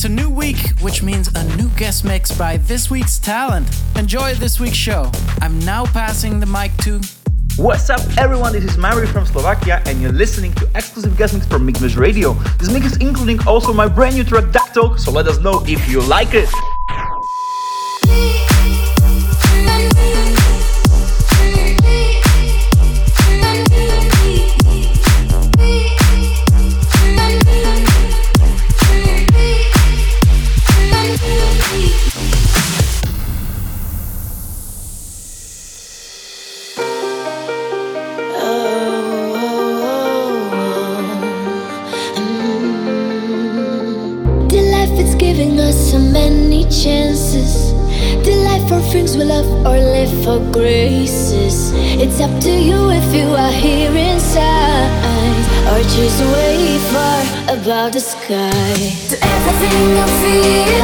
It's a new week, which means a new guest mix by this week's talent. Enjoy this week's show. I'm now passing the mic to. What's up, everyone? This is Mairee from Slovakia, and you're listening to exclusive guest mix from Mixmash Radio. This mix is including also my brand new track Duck Talk, so let us know if you like it. Sky. To everything I feel,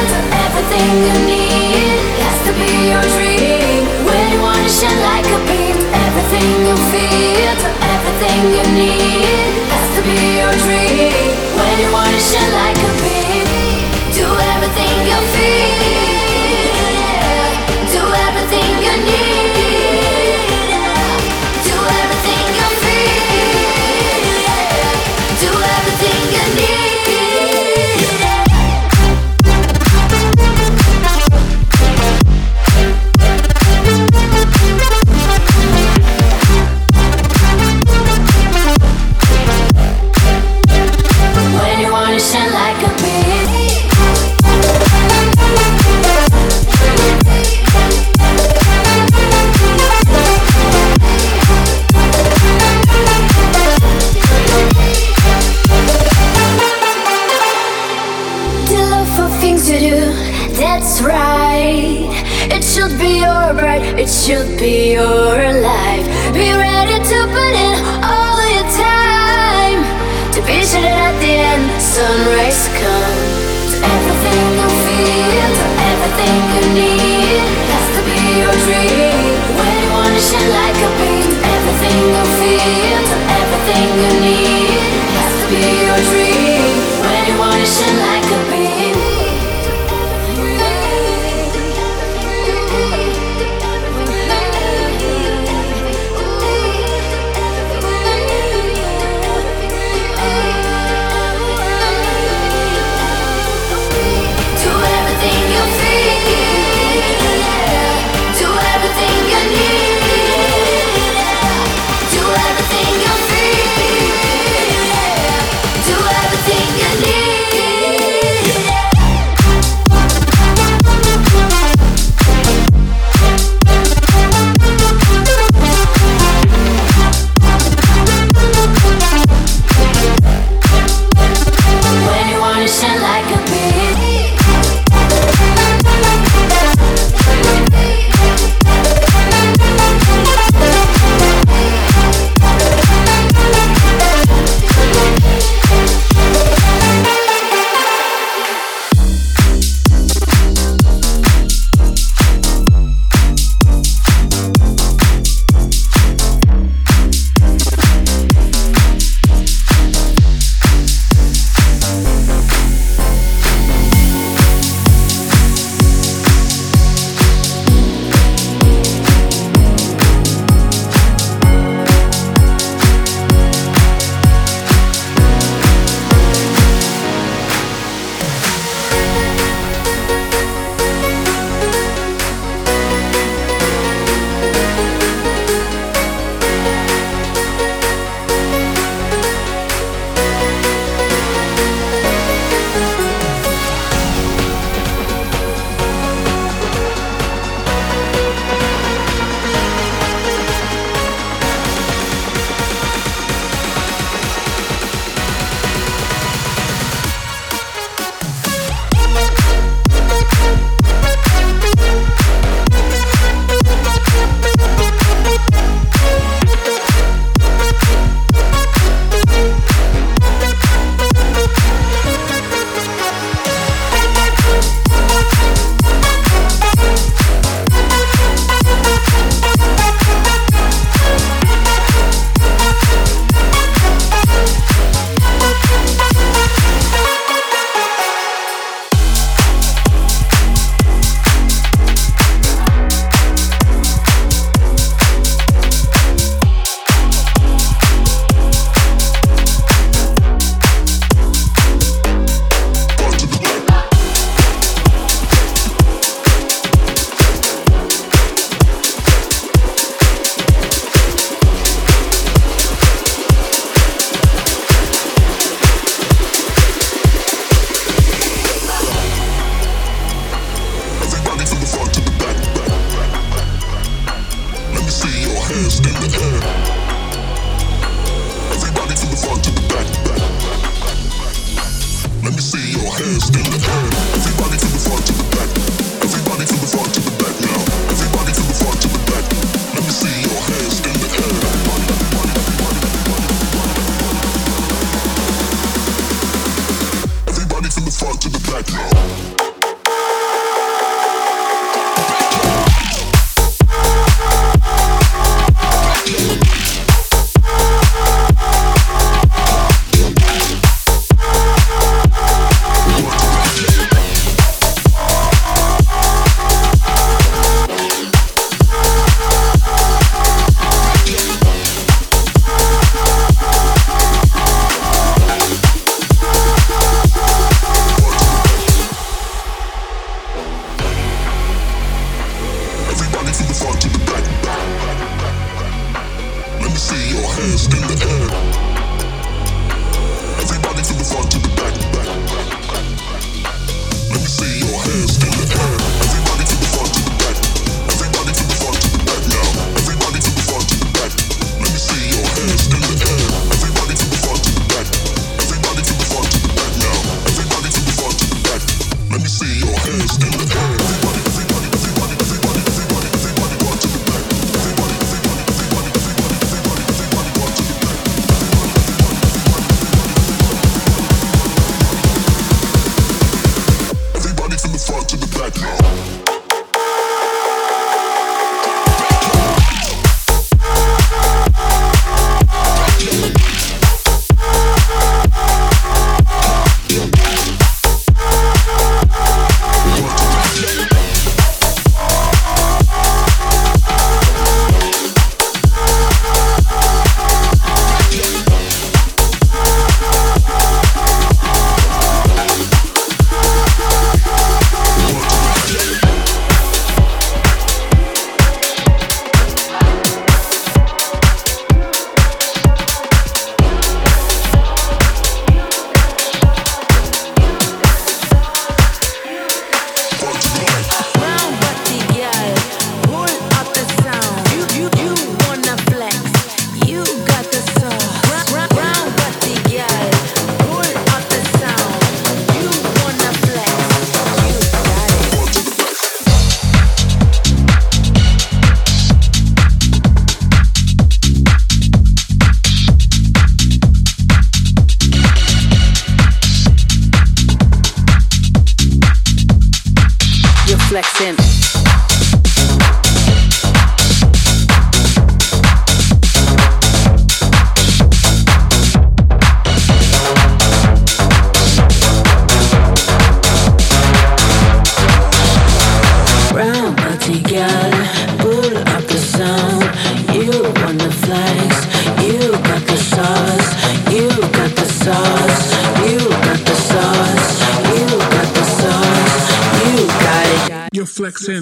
You're flexing.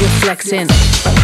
You're flexing.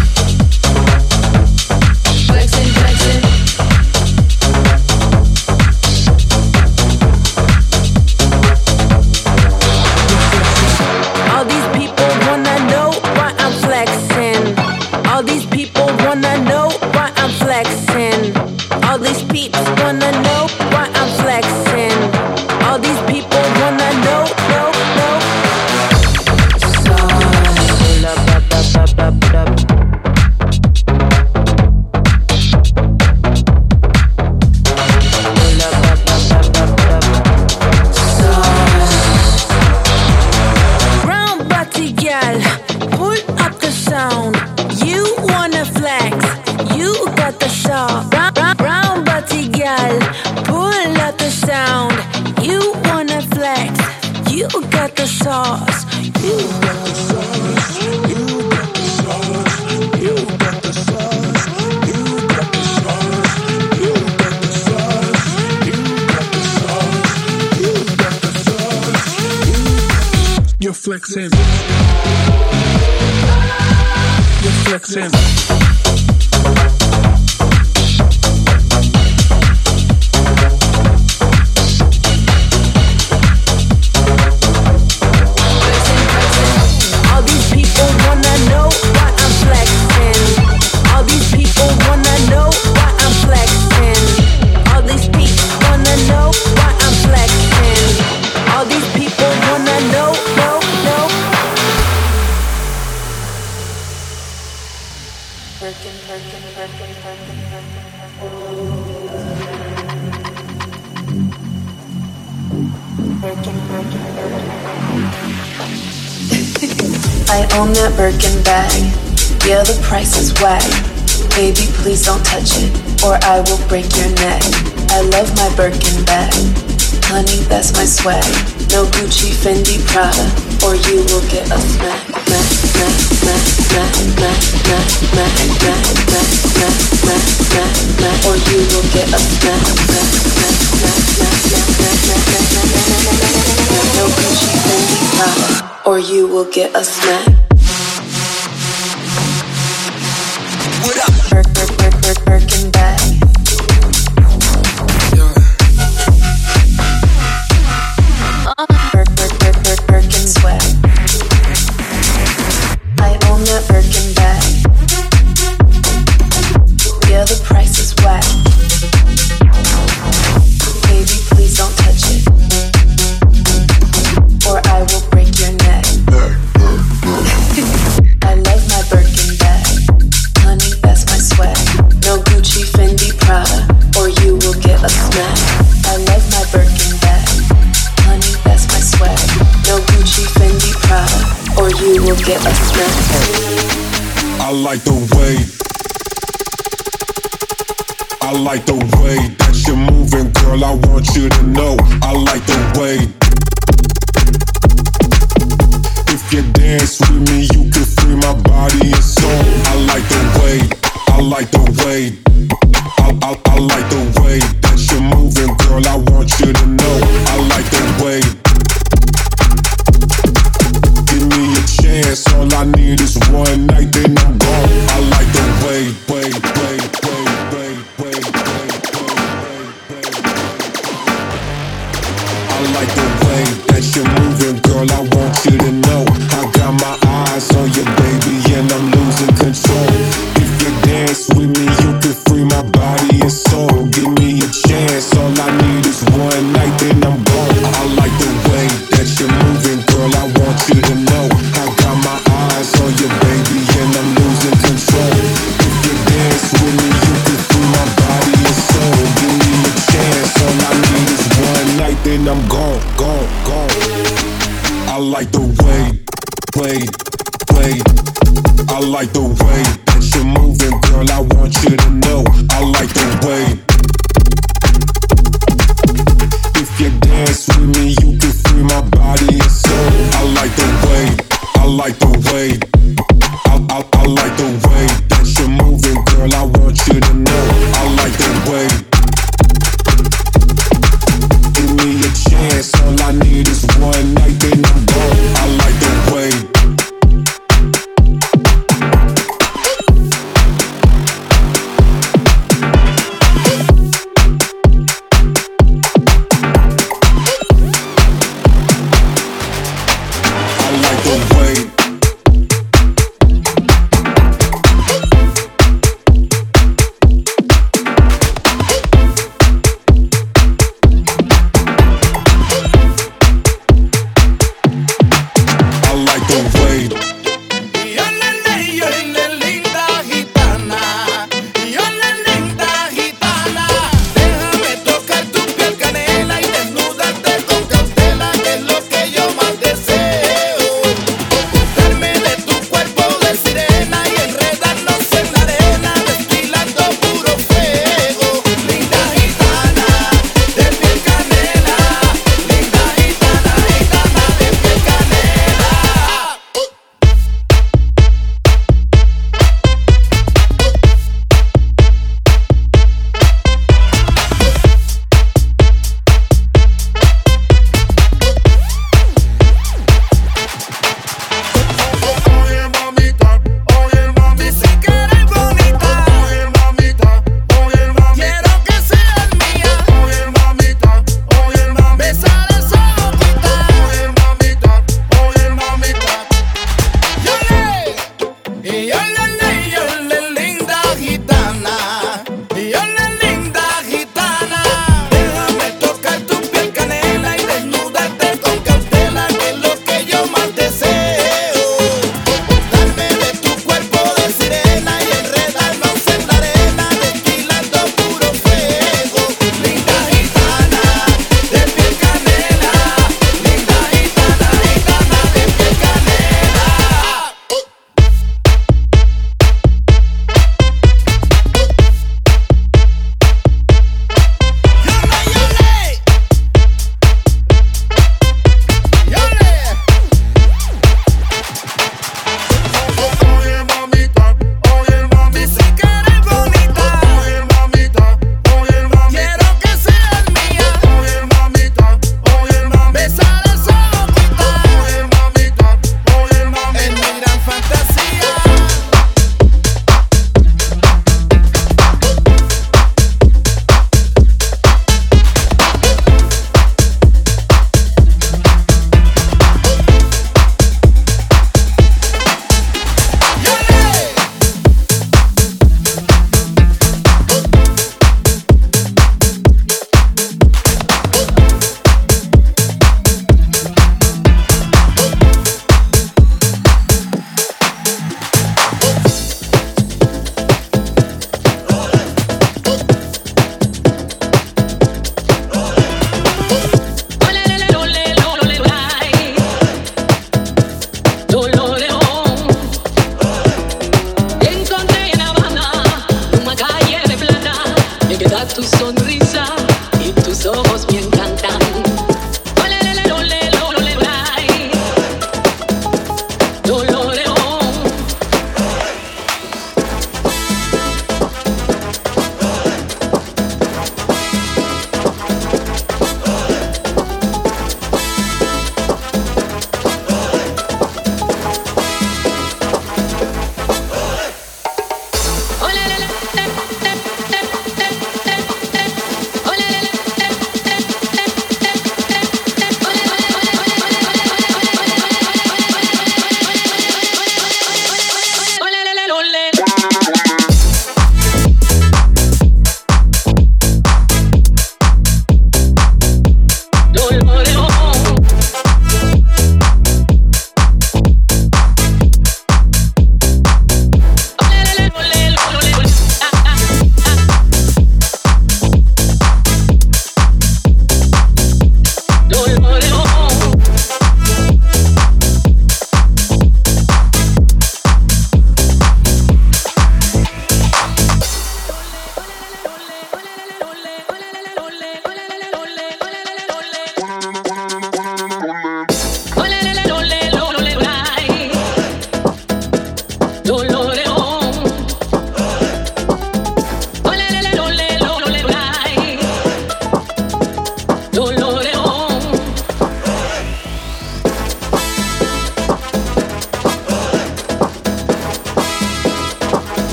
I own that Birkin bag. Yeah, the price is whack. Baby, please don't touch it, or I will break your neck. I love my Birkin bag. Honey, that's my swag. No Gucci, Fendi, Prada, or you will get a smack, smack or you will get a smack. What up? Working back. like the way that you're moving, girl. I want you to know I like the way. If you dance with me, you can free my body and soul. I like the way, I like the way, I, I, I like the way that you're moving, girl. I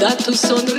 da tu sonrisa.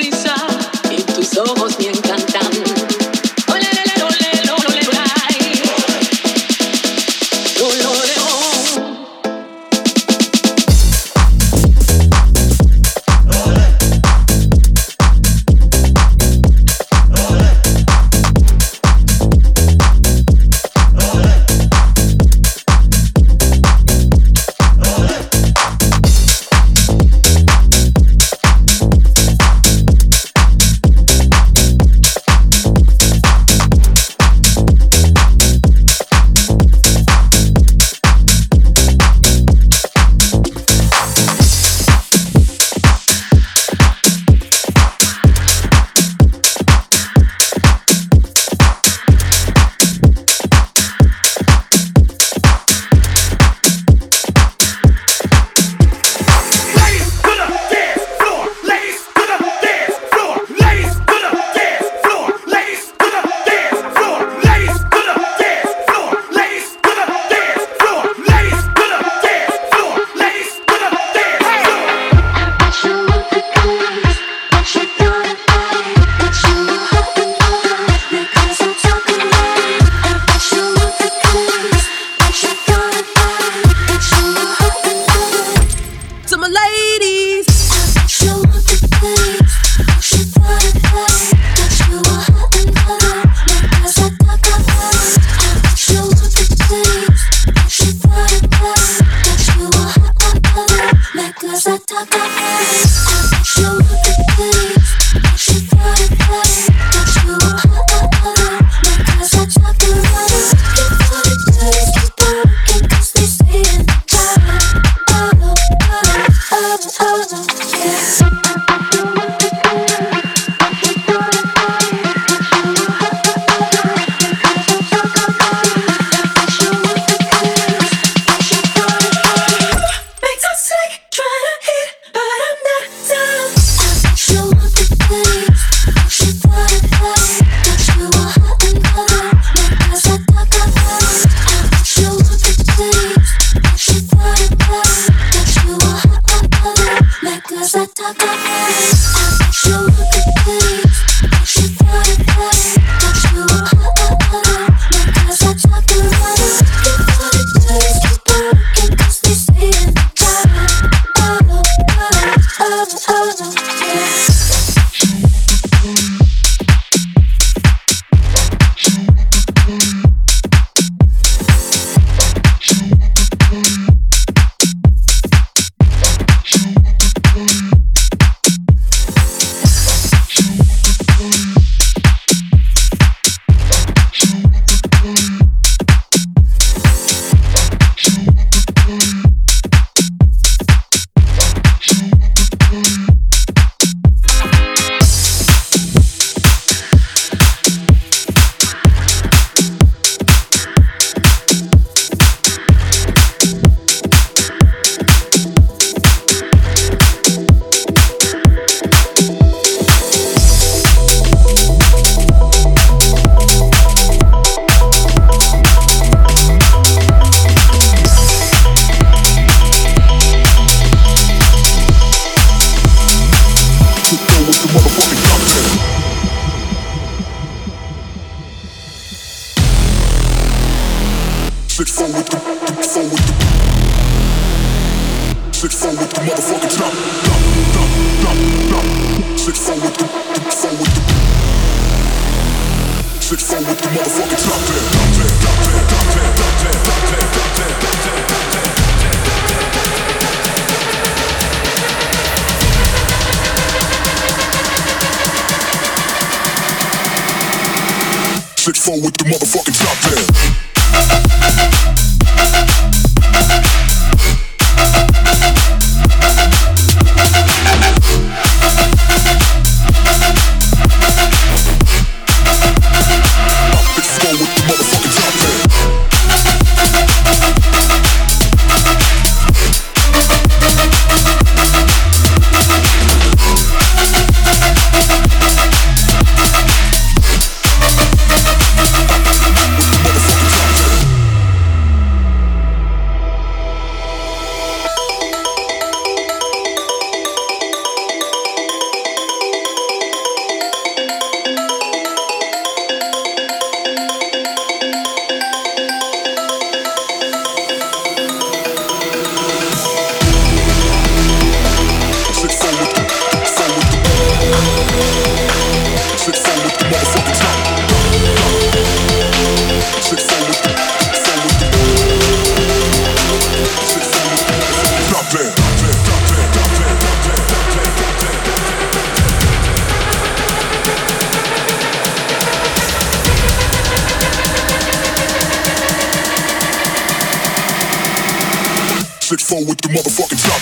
With the motherfucking top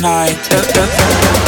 night.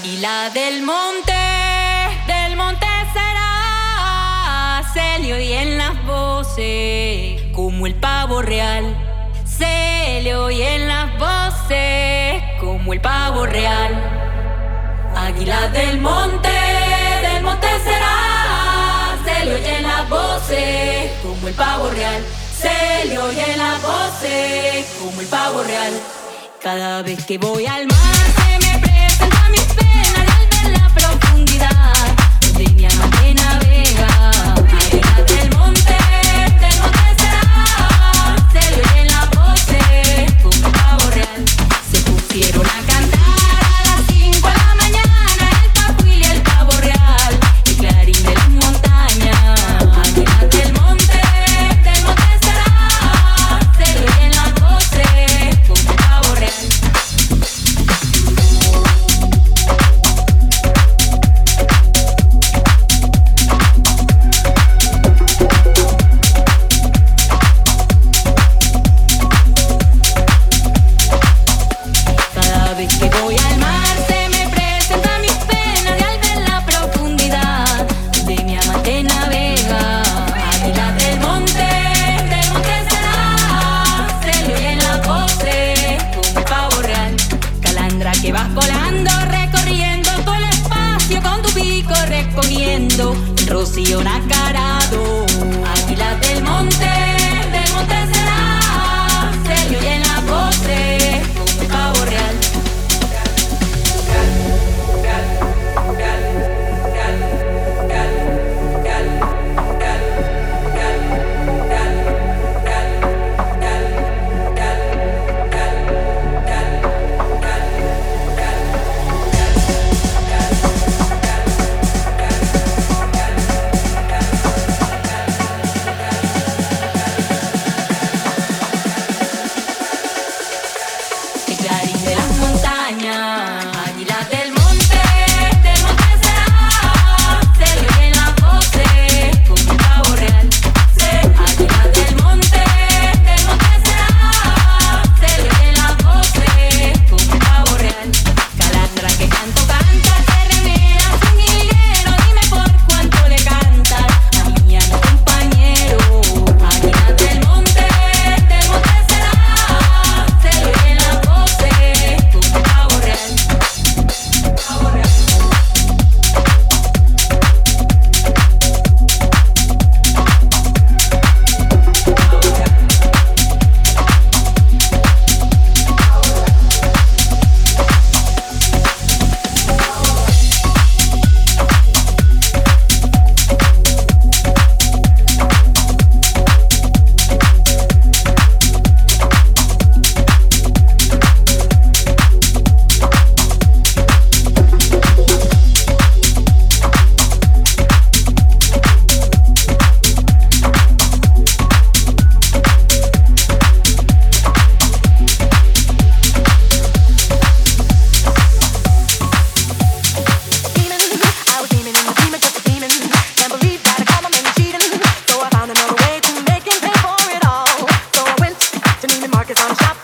Águila del monte, del monte será, se le oyen las voces, como el pavo real. Se le oyen las voces, como el pavo real. Águila del monte, del monte será, se le oyen las voces, como el pavo real. Se le oyen las voces, como el pavo real. Cada vez que voy al mar. Mis penas y el la profundidad, una línea marina navega. Al del monte, del monte se eleva la voz de Cucapá Borral, se pusieron a cantar. pockets on shop.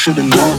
should've known.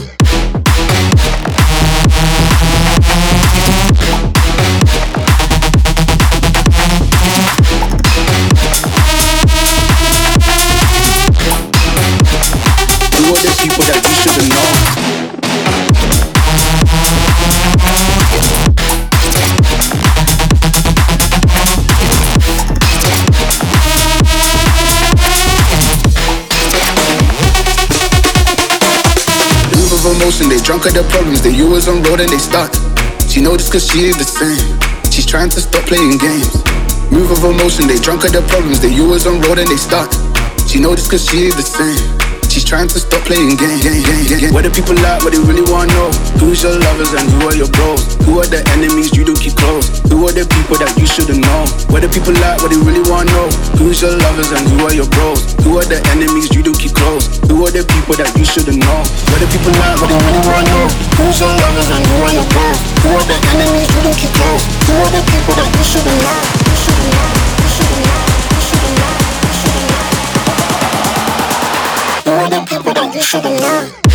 They drunk at the problems, they always on road and they stuck. She know this cause she is the same. She's trying to stop playing games. Move of emotion, they drunk at the problems, they always on road and they stuck. She know this cause she is the same. She's trying to stop playing games. Game, game, game. What the people like, what they really wanna know. Who's your lovers and who are your bros? Who are the enemies you don't keep close? Who are the people that you shouldn't know? What the people like, what they really wanna know. Who's your lovers and who are your bros? Who are the enemies you don't keep close? Who are the people that you shouldn't know? The people like, what they really wanna know. Who's your lovers and who are your bros? Who are the enemies you don't keep close? Who are the people that you shouldn't know? You shouldn't know. You should know.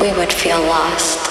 we would feel lost.